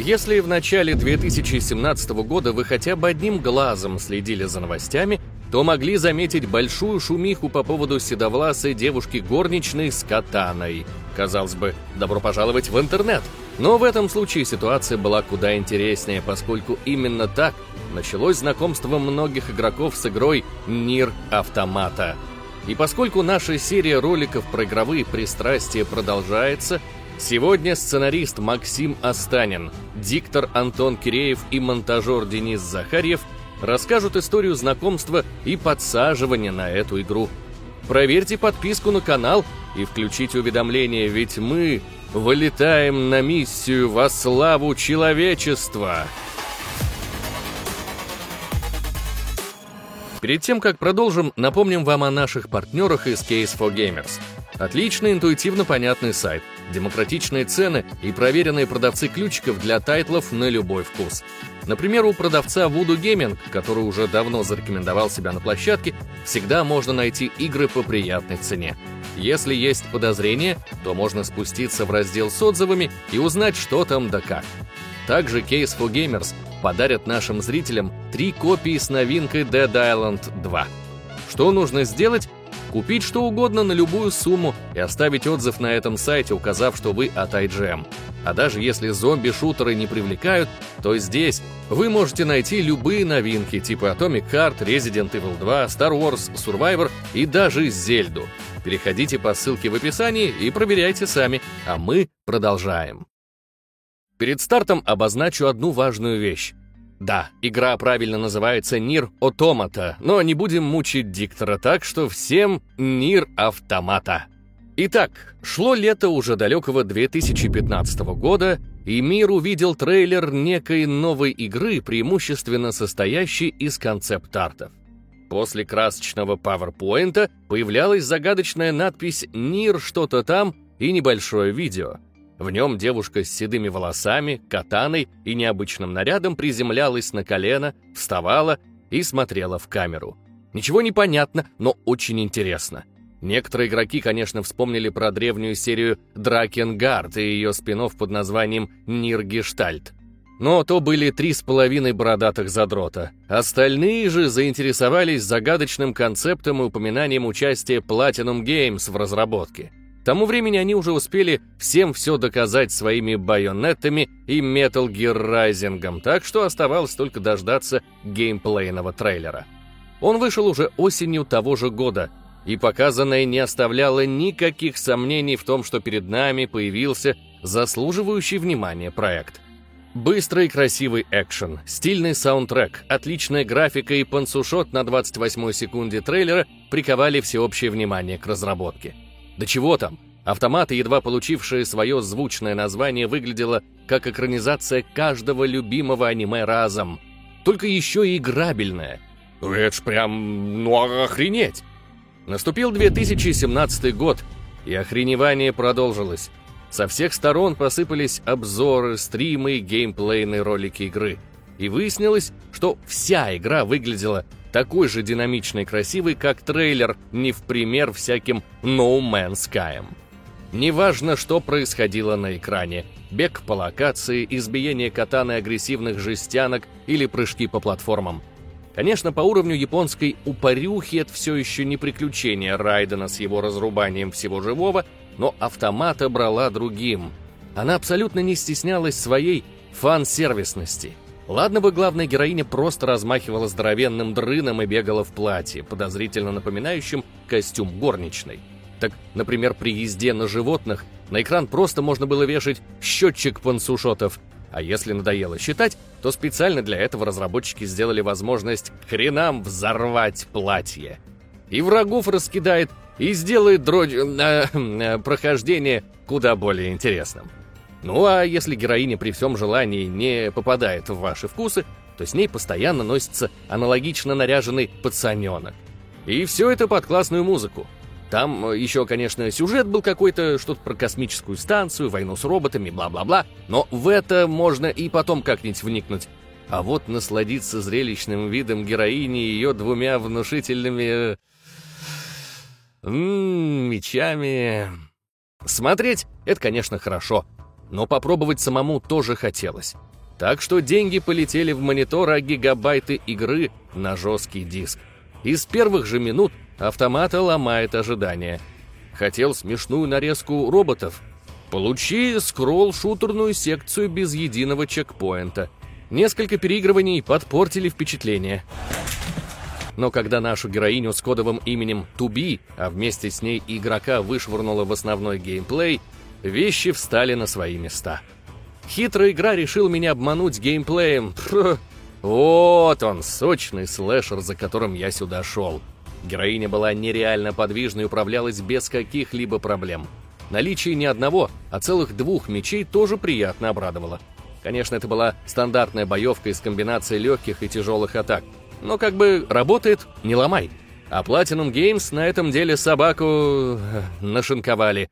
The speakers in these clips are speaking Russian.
Если в начале 2017 года вы хотя бы одним глазом следили за новостями, то могли заметить большую шумиху по поводу седовласой девушки горничной с катаной. Казалось бы, добро пожаловать в интернет. Но в этом случае ситуация была куда интереснее, поскольку именно так началось знакомство многих игроков с игрой Нир Автомата. И поскольку наша серия роликов про игровые пристрастия продолжается, сегодня сценарист Максим Останин, диктор Антон Киреев и монтажер Денис Захарьев – расскажут историю знакомства и подсаживания на эту игру. Проверьте подписку на канал и включите уведомления, ведь мы вылетаем на миссию во славу человечества. Перед тем, как продолжим, напомним вам о наших партнерах из Case for Gamers. Отличный, интуитивно понятный сайт, демократичные цены и проверенные продавцы ключиков для тайтлов на любой вкус. Например, у продавца Voodoo Gaming, который уже давно зарекомендовал себя на площадке, всегда можно найти игры по приятной цене. Если есть подозрения, то можно спуститься в раздел с отзывами и узнать, что там да как. Также Case for Gamers подарят нашим зрителям три копии с новинкой Dead Island 2. Что нужно сделать? Купить что угодно на любую сумму и оставить отзыв на этом сайте, указав, что вы от IGM. А даже если зомби-шутеры не привлекают, то здесь вы можете найти любые новинки типа Atomic Heart, Resident Evil 2, Star Wars, Survivor и даже Зельду. Переходите по ссылке в описании и проверяйте сами, а мы продолжаем. Перед стартом обозначу одну важную вещь. Да, игра правильно называется Нир Automata, но не будем мучить диктора так, что всем Нир Автомата. Итак, шло лето уже далекого 2015 года, и мир увидел трейлер некой новой игры, преимущественно состоящей из концепт-артов. После красочного пауэрпоинта появлялась загадочная надпись «Нир что-то там» и небольшое видео – в нем девушка с седыми волосами, катаной и необычным нарядом приземлялась на колено, вставала и смотрела в камеру. Ничего не понятно, но очень интересно. Некоторые игроки, конечно, вспомнили про древнюю серию Дракенгард и ее спин под названием Ниргештальт. Но то были три с половиной бородатых задрота. Остальные же заинтересовались загадочным концептом и упоминанием участия Platinum Games в разработке. К тому времени они уже успели всем все доказать своими байонетами и Metal Gear Rising, так что оставалось только дождаться геймплейного трейлера. Он вышел уже осенью того же года, и показанное не оставляло никаких сомнений в том, что перед нами появился заслуживающий внимания проект. Быстрый и красивый экшен, стильный саундтрек, отличная графика и пансушот на 28 секунде трейлера приковали всеобщее внимание к разработке. Да чего там? Автоматы, едва получившие свое звучное название, выглядело как экранизация каждого любимого аниме разом. Только еще и играбельное. Это ж прям, ну охренеть! Наступил 2017 год, и охреневание продолжилось. Со всех сторон посыпались обзоры, стримы геймплейные ролики игры. И выяснилось, что вся игра выглядела такой же динамичный и красивый, как трейлер, не в пример всяким No Man's Sky. Неважно, что происходило на экране, бег по локации, избиение катаны агрессивных жестянок или прыжки по платформам. Конечно, по уровню японской упорюхи это все еще не приключение Райдена с его разрубанием всего живого, но автомата брала другим. Она абсолютно не стеснялась своей фан-сервисности – Ладно бы главная героиня просто размахивала здоровенным дрыном и бегала в платье, подозрительно напоминающем костюм горничной. Так, например, при езде на животных на экран просто можно было вешать счетчик пансушотов, а если надоело считать, то специально для этого разработчики сделали возможность хренам взорвать платье. И врагов раскидает, и сделает дрожь э, э, прохождение куда более интересным. Ну а если героиня при всем желании не попадает в ваши вкусы, то с ней постоянно носится аналогично наряженный пацаненок. И все это под классную музыку. Там э, еще, конечно, сюжет был какой-то, что-то про космическую станцию, войну с роботами, бла-бла-бла, но в это можно и потом как-нибудь вникнуть. А вот насладиться зрелищным видом героини и ее двумя внушительными... М -м, мечами... Смотреть — это, конечно, хорошо, но попробовать самому тоже хотелось. Так что деньги полетели в монитор, а гигабайты игры на жесткий диск. Из первых же минут автомата ломает ожидания. Хотел смешную нарезку роботов? Получи скролл-шутерную секцию без единого чекпоинта. Несколько переигрываний подпортили впечатление. Но когда нашу героиню с кодовым именем Туби, а вместе с ней игрока вышвырнуло в основной геймплей, вещи встали на свои места. Хитрая игра решил меня обмануть геймплеем. Вот он, сочный слэшер, за которым я сюда шел. Героиня была нереально подвижной и управлялась без каких-либо проблем. Наличие не одного, а целых двух мечей тоже приятно обрадовало. Конечно, это была стандартная боевка из комбинации легких и тяжелых атак. Но как бы работает, не ломай. А Platinum Games на этом деле собаку э, нашинковали.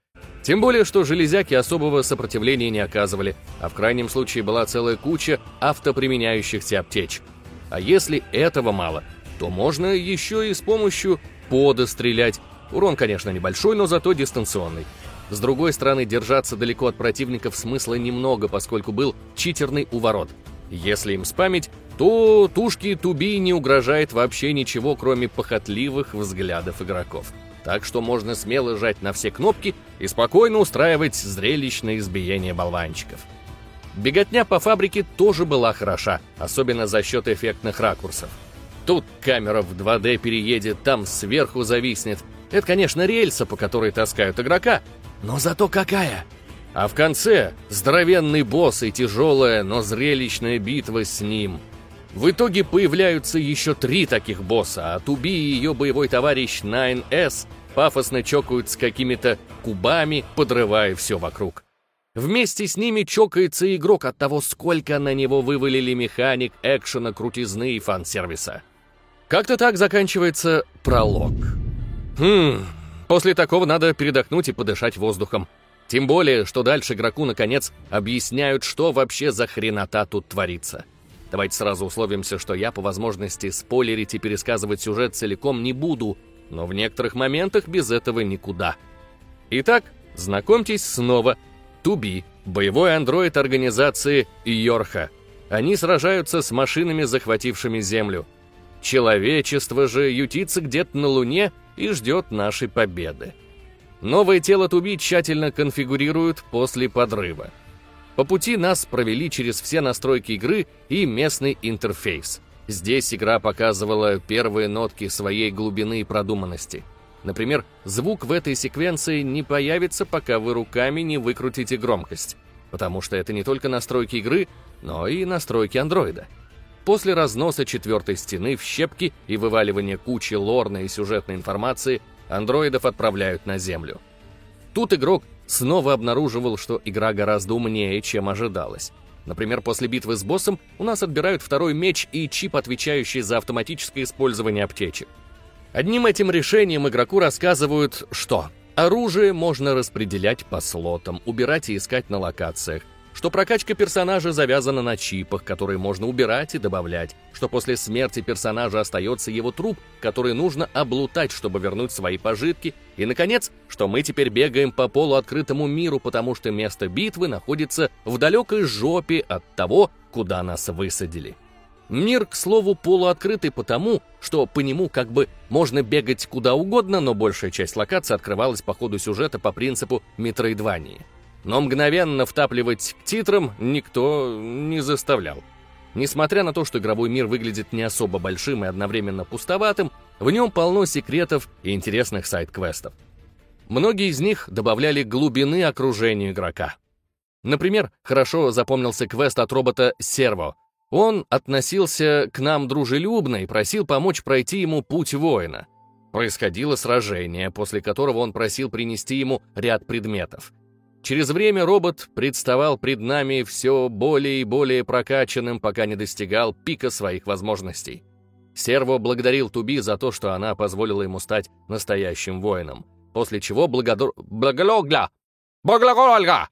Тем более, что железяки особого сопротивления не оказывали, а в крайнем случае была целая куча автоприменяющихся аптечек. А если этого мало, то можно еще и с помощью пода стрелять. Урон, конечно, небольшой, но зато дистанционный. С другой стороны, держаться далеко от противников смысла немного, поскольку был читерный уворот. Если им спамить, то тушке Туби не угрожает вообще ничего, кроме похотливых взглядов игроков. Так что можно смело жать на все кнопки и спокойно устраивать зрелищное избиение болванчиков. Беготня по фабрике тоже была хороша, особенно за счет эффектных ракурсов. Тут камера в 2D переедет, там сверху зависнет. Это, конечно, рельса, по которой таскают игрока, но зато какая! А в конце здоровенный босс и тяжелая, но зрелищная битва с ним. В итоге появляются еще три таких босса, а Туби и ее боевой товарищ 9S пафосно чокают с какими-то кубами, подрывая все вокруг. Вместе с ними чокается игрок от того, сколько на него вывалили механик, экшена, крутизны и фан-сервиса. Как-то так заканчивается пролог. Хм, после такого надо передохнуть и подышать воздухом. Тем более, что дальше игроку, наконец, объясняют, что вообще за хренота тут творится. Давайте сразу условимся, что я по возможности спойлерить и пересказывать сюжет целиком не буду, но в некоторых моментах без этого никуда. Итак, знакомьтесь снова. Туби, боевой андроид организации Йорха. Они сражаются с машинами, захватившими Землю. Человечество же ютится где-то на Луне и ждет нашей победы. Новое тело Туби тщательно конфигурируют после подрыва. По пути нас провели через все настройки игры и местный интерфейс. Здесь игра показывала первые нотки своей глубины и продуманности. Например, звук в этой секвенции не появится, пока вы руками не выкрутите громкость, потому что это не только настройки игры, но и настройки андроида. После разноса четвертой стены в щепки и вываливания кучи лорной и сюжетной информации, андроидов отправляют на Землю. Тут игрок снова обнаруживал, что игра гораздо умнее, чем ожидалось. Например, после битвы с боссом у нас отбирают второй меч и чип, отвечающий за автоматическое использование аптечек. Одним этим решением игроку рассказывают, что оружие можно распределять по слотам, убирать и искать на локациях, что прокачка персонажа завязана на чипах, которые можно убирать и добавлять, что после смерти персонажа остается его труп, который нужно облутать, чтобы вернуть свои пожитки, и, наконец, что мы теперь бегаем по полуоткрытому миру, потому что место битвы находится в далекой жопе от того, куда нас высадили. Мир, к слову, полуоткрытый потому, что по нему как бы можно бегать куда угодно, но большая часть локаций открывалась по ходу сюжета по принципу метроидвании но мгновенно втапливать к титрам никто не заставлял. Несмотря на то, что игровой мир выглядит не особо большим и одновременно пустоватым, в нем полно секретов и интересных сайт-квестов. Многие из них добавляли глубины окружению игрока. Например, хорошо запомнился квест от робота Серво. Он относился к нам дружелюбно и просил помочь пройти ему путь воина. Происходило сражение, после которого он просил принести ему ряд предметов. Через время робот представал пред нами все более и более прокачанным, пока не достигал пика своих возможностей. Серво благодарил Туби за то, что она позволила ему стать настоящим воином, после чего благодор... Благологля! Благологля!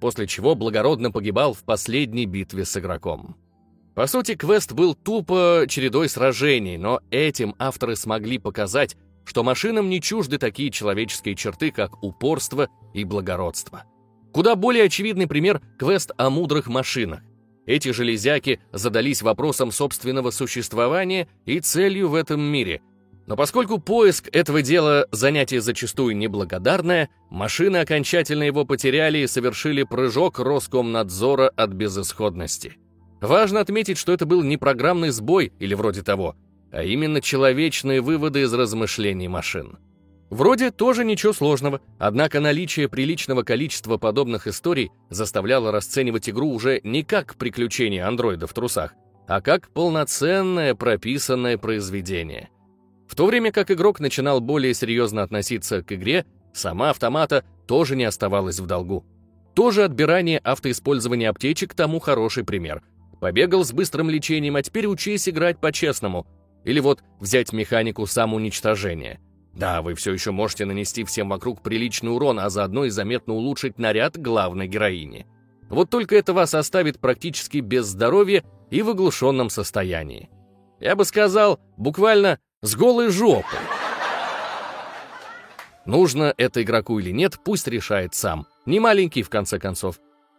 После чего благородно погибал в последней битве с игроком. По сути, квест был тупо чередой сражений, но этим авторы смогли показать, что машинам не чужды такие человеческие черты, как упорство и благородство. Куда более очевидный пример — квест о мудрых машинах. Эти железяки задались вопросом собственного существования и целью в этом мире. Но поскольку поиск этого дела занятие зачастую неблагодарное, машины окончательно его потеряли и совершили прыжок Роскомнадзора от безысходности. Важно отметить, что это был не программный сбой или вроде того, а именно человечные выводы из размышлений машин. Вроде тоже ничего сложного, однако наличие приличного количества подобных историй заставляло расценивать игру уже не как приключение андроида в трусах, а как полноценное прописанное произведение. В то время как игрок начинал более серьезно относиться к игре, сама автомата тоже не оставалась в долгу. Тоже отбирание автоиспользования аптечек тому хороший пример. Побегал с быстрым лечением, а теперь учись играть по-честному. Или вот взять механику самоуничтожения – да, вы все еще можете нанести всем вокруг приличный урон, а заодно и заметно улучшить наряд главной героини. Вот только это вас оставит практически без здоровья и в оглушенном состоянии. Я бы сказал, буквально с голой жопой. Нужно это игроку или нет, пусть решает сам. Не маленький, в конце концов.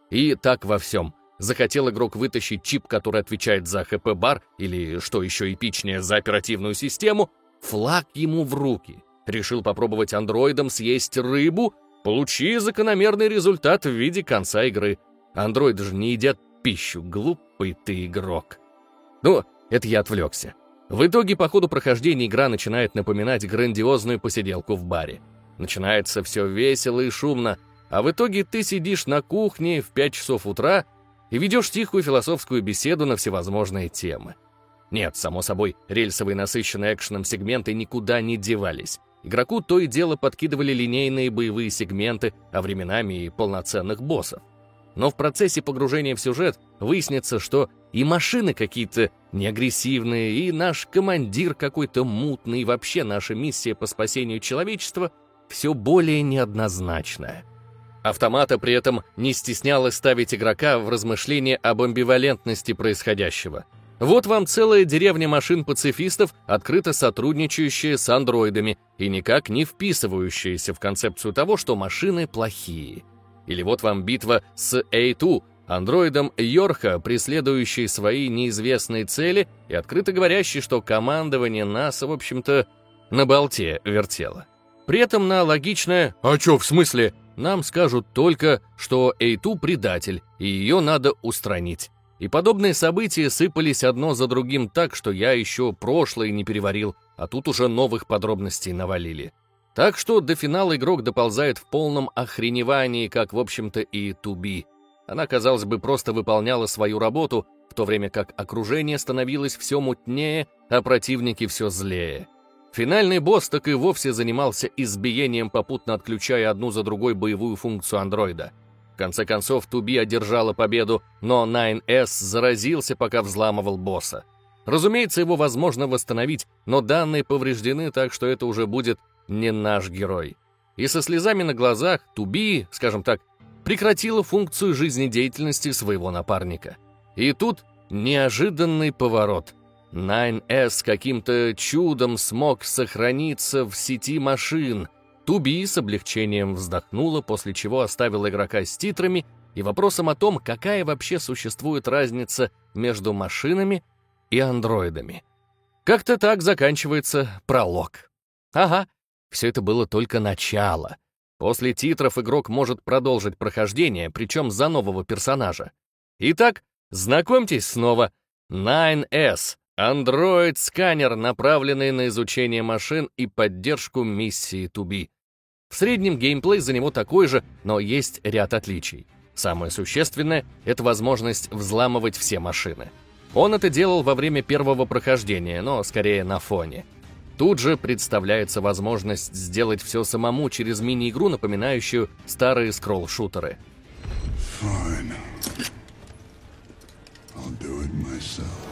И так во всем. Захотел игрок вытащить чип, который отвечает за ХП-бар, или, что еще эпичнее, за оперативную систему, флаг ему в руки. Решил попробовать андроидом съесть рыбу? Получи закономерный результат в виде конца игры. Андроиды же не едят пищу, глупый ты игрок. Ну, это я отвлекся. В итоге по ходу прохождения игра начинает напоминать грандиозную посиделку в баре. Начинается все весело и шумно, а в итоге ты сидишь на кухне в 5 часов утра и ведешь тихую философскую беседу на всевозможные темы. Нет, само собой, рельсовые насыщенные экшеном сегменты никуда не девались. Игроку то и дело подкидывали линейные боевые сегменты, а временами и полноценных боссов. Но в процессе погружения в сюжет выяснится, что и машины какие-то неагрессивные, и наш командир какой-то мутный, и вообще наша миссия по спасению человечества все более неоднозначная. Автомата при этом не стеснялась ставить игрока в размышления об амбивалентности происходящего – вот вам целая деревня машин-пацифистов, открыто сотрудничающая с андроидами и никак не вписывающаяся в концепцию того, что машины плохие. Или вот вам битва с A2, андроидом Йорха, преследующий свои неизвестные цели и открыто говорящий, что командование НАСА, в общем-то, на болте вертело. При этом на логичное «А чё, в смысле?» нам скажут только, что A2 предатель, и ее надо устранить. И подобные события сыпались одно за другим так, что я еще прошлое не переварил, а тут уже новых подробностей навалили. Так что до финала игрок доползает в полном охреневании, как, в общем-то, и Туби. Она, казалось бы, просто выполняла свою работу, в то время как окружение становилось все мутнее, а противники все злее. Финальный босс так и вовсе занимался избиением, попутно отключая одну за другой боевую функцию андроида — конце концов, Туби одержала победу, но 9S заразился, пока взламывал босса. Разумеется, его возможно восстановить, но данные повреждены, так что это уже будет не наш герой. И со слезами на глазах Туби, скажем так, прекратила функцию жизнедеятельности своего напарника. И тут неожиданный поворот. 9S каким-то чудом смог сохраниться в сети машин — Туби с облегчением вздохнула, после чего оставила игрока с титрами и вопросом о том, какая вообще существует разница между машинами и андроидами. Как-то так заканчивается пролог. Ага, все это было только начало. После титров игрок может продолжить прохождение, причем за нового персонажа. Итак, знакомьтесь снова. 9S — андроид-сканер, направленный на изучение машин и поддержку миссии Туби. В среднем геймплей за него такой же, но есть ряд отличий. Самое существенное — это возможность взламывать все машины. Он это делал во время первого прохождения, но скорее на фоне. Тут же представляется возможность сделать все самому через мини-игру, напоминающую старые скролл-шутеры. Fine. I'll do it myself.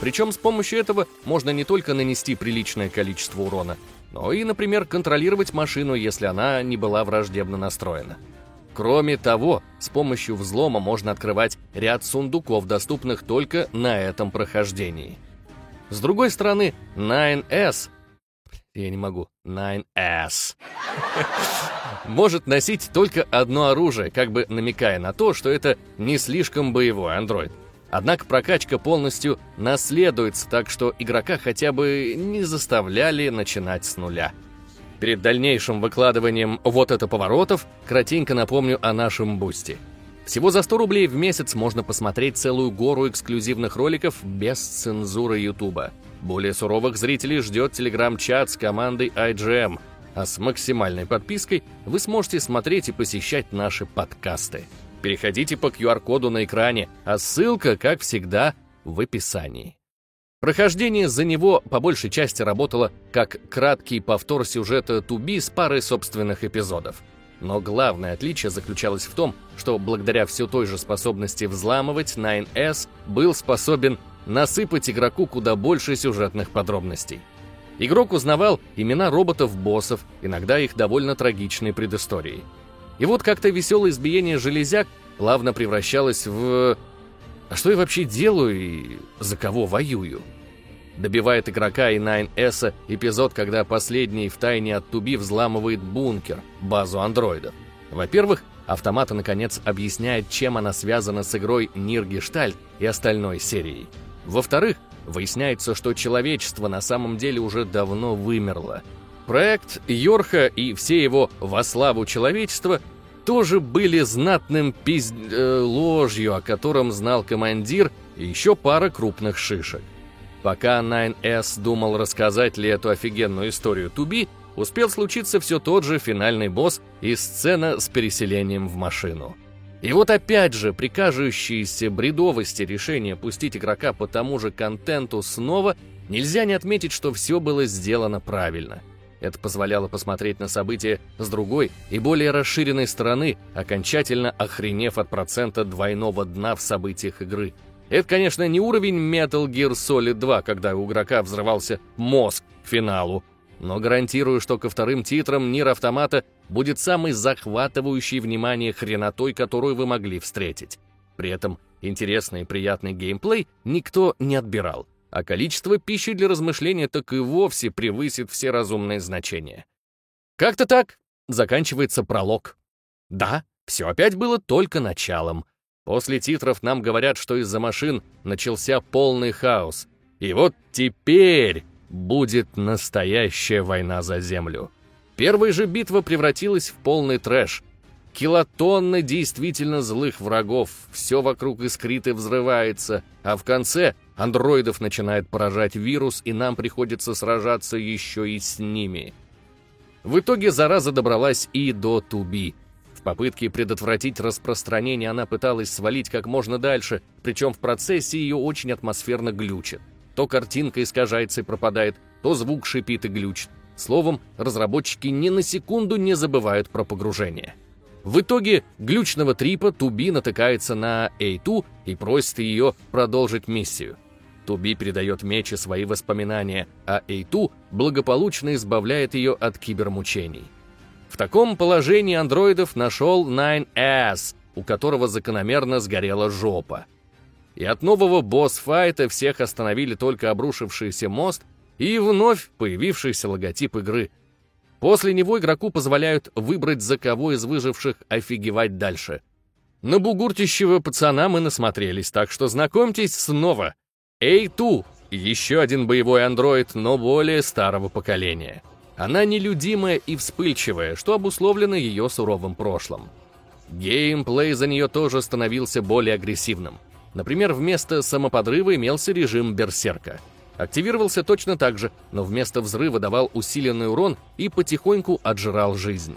Причем с помощью этого можно не только нанести приличное количество урона, но и, например, контролировать машину, если она не была враждебно настроена. Кроме того, с помощью взлома можно открывать ряд сундуков, доступных только на этом прохождении. С другой стороны, 9S... я не могу, 9S, может носить только одно оружие, как бы намекая на то, что это не слишком боевой андроид. Однако прокачка полностью наследуется, так что игрока хотя бы не заставляли начинать с нуля. Перед дальнейшим выкладыванием вот это поворотов, кратенько напомню о нашем бусте. Всего за 100 рублей в месяц можно посмотреть целую гору эксклюзивных роликов без цензуры Ютуба. Более суровых зрителей ждет телеграм-чат с командой IGM, а с максимальной подпиской вы сможете смотреть и посещать наши подкасты. Переходите по QR-коду на экране, а ссылка, как всегда, в описании. Прохождение за него по большей части работало как краткий повтор сюжета Туби с парой собственных эпизодов. Но главное отличие заключалось в том, что благодаря все той же способности взламывать, 9S был способен насыпать игроку куда больше сюжетных подробностей. Игрок узнавал имена роботов-боссов, иногда их довольно трагичной предысторией. И вот как-то веселое избиение железяк плавно превращалось в... А что я вообще делаю и за кого воюю? Добивает игрока и 9S эпизод, когда последний в тайне от Туби взламывает бункер, базу андроидов. Во-первых, автомата наконец объясняет, чем она связана с игрой Ниргештальт и остальной серией. Во-вторых, выясняется, что человечество на самом деле уже давно вымерло – Проект Йорха и все его «Во славу человечества» тоже были знатным пизд... Э, ложью, о котором знал командир и еще пара крупных шишек. Пока 9S думал рассказать ли эту офигенную историю Туби, успел случиться все тот же финальный босс и сцена с переселением в машину. И вот опять же, при кажущейся бредовости решения пустить игрока по тому же контенту снова, нельзя не отметить, что все было сделано правильно. Это позволяло посмотреть на события с другой и более расширенной стороны, окончательно охренев от процента двойного дна в событиях игры. Это, конечно, не уровень Metal Gear Solid 2, когда у игрока взрывался мозг к финалу, но гарантирую, что ко вторым титрам Нир Автомата будет самый захватывающий внимание хренотой, которую вы могли встретить. При этом интересный и приятный геймплей никто не отбирал а количество пищи для размышления так и вовсе превысит все разумные значения. Как-то так заканчивается пролог. Да, все опять было только началом. После титров нам говорят, что из-за машин начался полный хаос. И вот теперь будет настоящая война за землю. Первая же битва превратилась в полный трэш. Килотонны действительно злых врагов, все вокруг искрит и взрывается, а в конце андроидов начинает поражать вирус, и нам приходится сражаться еще и с ними. В итоге зараза добралась и до Туби. В попытке предотвратить распространение она пыталась свалить как можно дальше, причем в процессе ее очень атмосферно глючит. То картинка искажается и пропадает, то звук шипит и глючит. Словом, разработчики ни на секунду не забывают про погружение. В итоге глючного трипа Туби натыкается на Эйту и просит ее продолжить миссию. Туби передает Мече свои воспоминания, а Эйту благополучно избавляет ее от кибермучений. В таком положении андроидов нашел 9S, у которого закономерно сгорела жопа. И от нового босс-файта всех остановили только обрушившийся мост и вновь появившийся логотип игры. После него игроку позволяют выбрать, за кого из выживших офигевать дальше. На бугуртищего пацана мы насмотрелись, так что знакомьтесь снова. A2 — еще один боевой андроид, но более старого поколения. Она нелюдимая и вспыльчивая, что обусловлено ее суровым прошлым. Геймплей за нее тоже становился более агрессивным. Например, вместо самоподрыва имелся режим берсерка. Активировался точно так же, но вместо взрыва давал усиленный урон и потихоньку отжирал жизнь.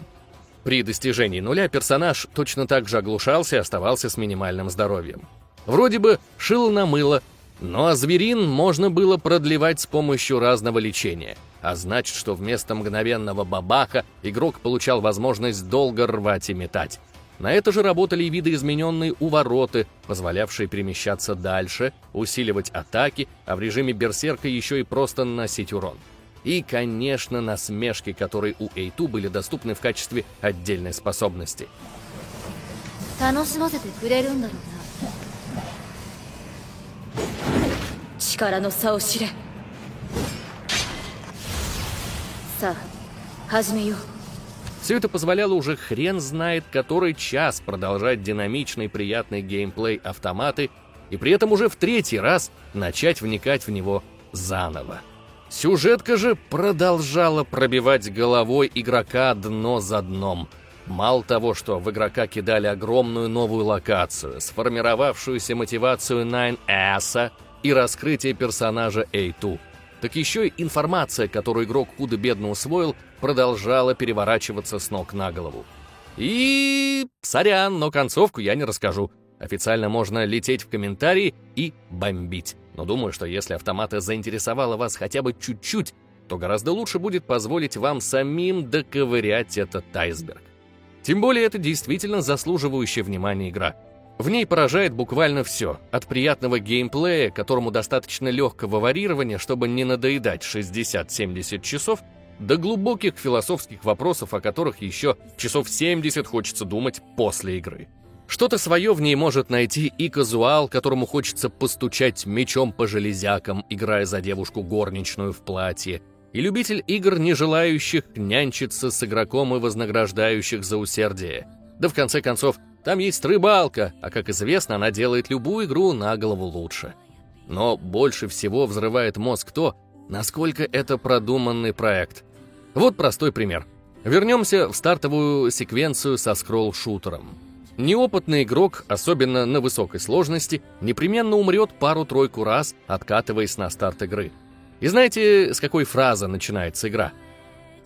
При достижении нуля персонаж точно так же оглушался и оставался с минимальным здоровьем. Вроде бы шило на мыло, но зверин можно было продлевать с помощью разного лечения, а значит, что вместо мгновенного бабаха игрок получал возможность долго рвать и метать. На это же работали и видоизмененные увороты, позволявшие перемещаться дальше, усиливать атаки, а в режиме берсерка еще и просто наносить урон. И, конечно, насмешки, которые у Эйту были доступны в качестве отдельной способности. 力の差を知れ さ始めよう Все это позволяло уже хрен знает который час продолжать динамичный приятный геймплей автоматы и при этом уже в третий раз начать вникать в него заново. Сюжетка же продолжала пробивать головой игрока дно за дном. Мало того, что в игрока кидали огромную новую локацию, сформировавшуюся мотивацию Nine Asa и раскрытие персонажа A2, так еще и информация, которую игрок худо-бедно усвоил, продолжала переворачиваться с ног на голову. И... сорян, но концовку я не расскажу. Официально можно лететь в комментарии и бомбить. Но думаю, что если автомата заинтересовала вас хотя бы чуть-чуть, то гораздо лучше будет позволить вам самим доковырять этот айсберг. Тем более это действительно заслуживающая внимания игра. В ней поражает буквально все, от приятного геймплея, которому достаточно легкого варьирования, чтобы не надоедать 60-70 часов, до глубоких философских вопросов, о которых еще часов 70 хочется думать после игры. Что-то свое в ней может найти и казуал, которому хочется постучать мечом по железякам, играя за девушку горничную в платье, и любитель игр, не желающих нянчиться с игроком и вознаграждающих за усердие. Да в конце концов, там есть рыбалка, а как известно, она делает любую игру на голову лучше. Но больше всего взрывает мозг то, насколько это продуманный проект. Вот простой пример. Вернемся в стартовую секвенцию со скролл-шутером. Неопытный игрок, особенно на высокой сложности, непременно умрет пару-тройку раз, откатываясь на старт игры. И знаете, с какой фразы начинается игра?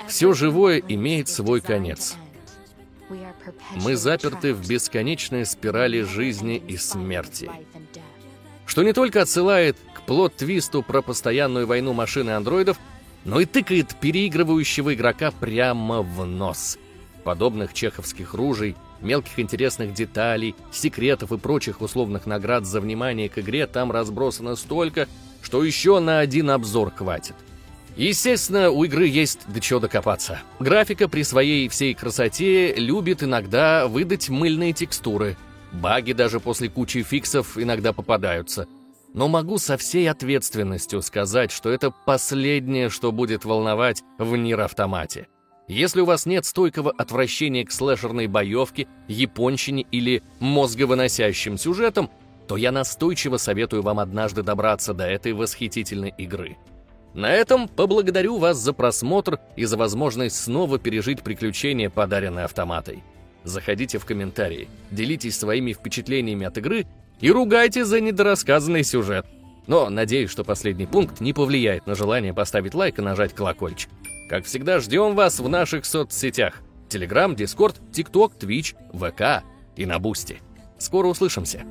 «Все живое имеет свой конец». Мы заперты в бесконечной спирали жизни и смерти. Что не только отсылает к плод-твисту про постоянную войну машин и андроидов, но и тыкает переигрывающего игрока прямо в нос. Подобных чеховских ружей, мелких интересных деталей, секретов и прочих условных наград за внимание к игре там разбросано столько, что еще на один обзор хватит. Естественно, у игры есть до чего докопаться. Графика при своей всей красоте любит иногда выдать мыльные текстуры. Баги даже после кучи фиксов иногда попадаются. Но могу со всей ответственностью сказать, что это последнее, что будет волновать в Нир-автомате. Если у вас нет стойкого отвращения к слэшерной боевке, японщине или мозговыносящим сюжетам, то я настойчиво советую вам однажды добраться до этой восхитительной игры. На этом поблагодарю вас за просмотр и за возможность снова пережить приключения, подаренные автоматой. Заходите в комментарии, делитесь своими впечатлениями от игры и ругайте за недорассказанный сюжет. Но надеюсь, что последний пункт не повлияет на желание поставить лайк и нажать колокольчик. Как всегда, ждем вас в наших соцсетях. Telegram, Discord, TikTok, Twitch, ВК и на Бусти. Скоро услышимся.